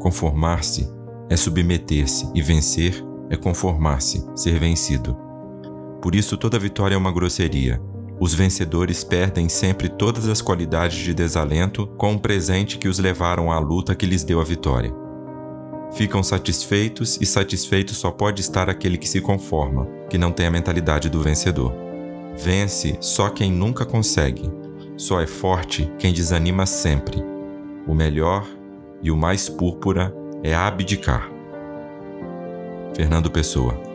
Conformar-se é submeter-se e vencer é conformar-se, ser vencido. Por isso toda vitória é uma grosseria. Os vencedores perdem sempre todas as qualidades de desalento com o presente que os levaram à luta que lhes deu a vitória. Ficam satisfeitos e satisfeito só pode estar aquele que se conforma, que não tem a mentalidade do vencedor. Vence só quem nunca consegue. Só é forte quem desanima sempre. O melhor e o mais púrpura é abdicar. Fernando Pessoa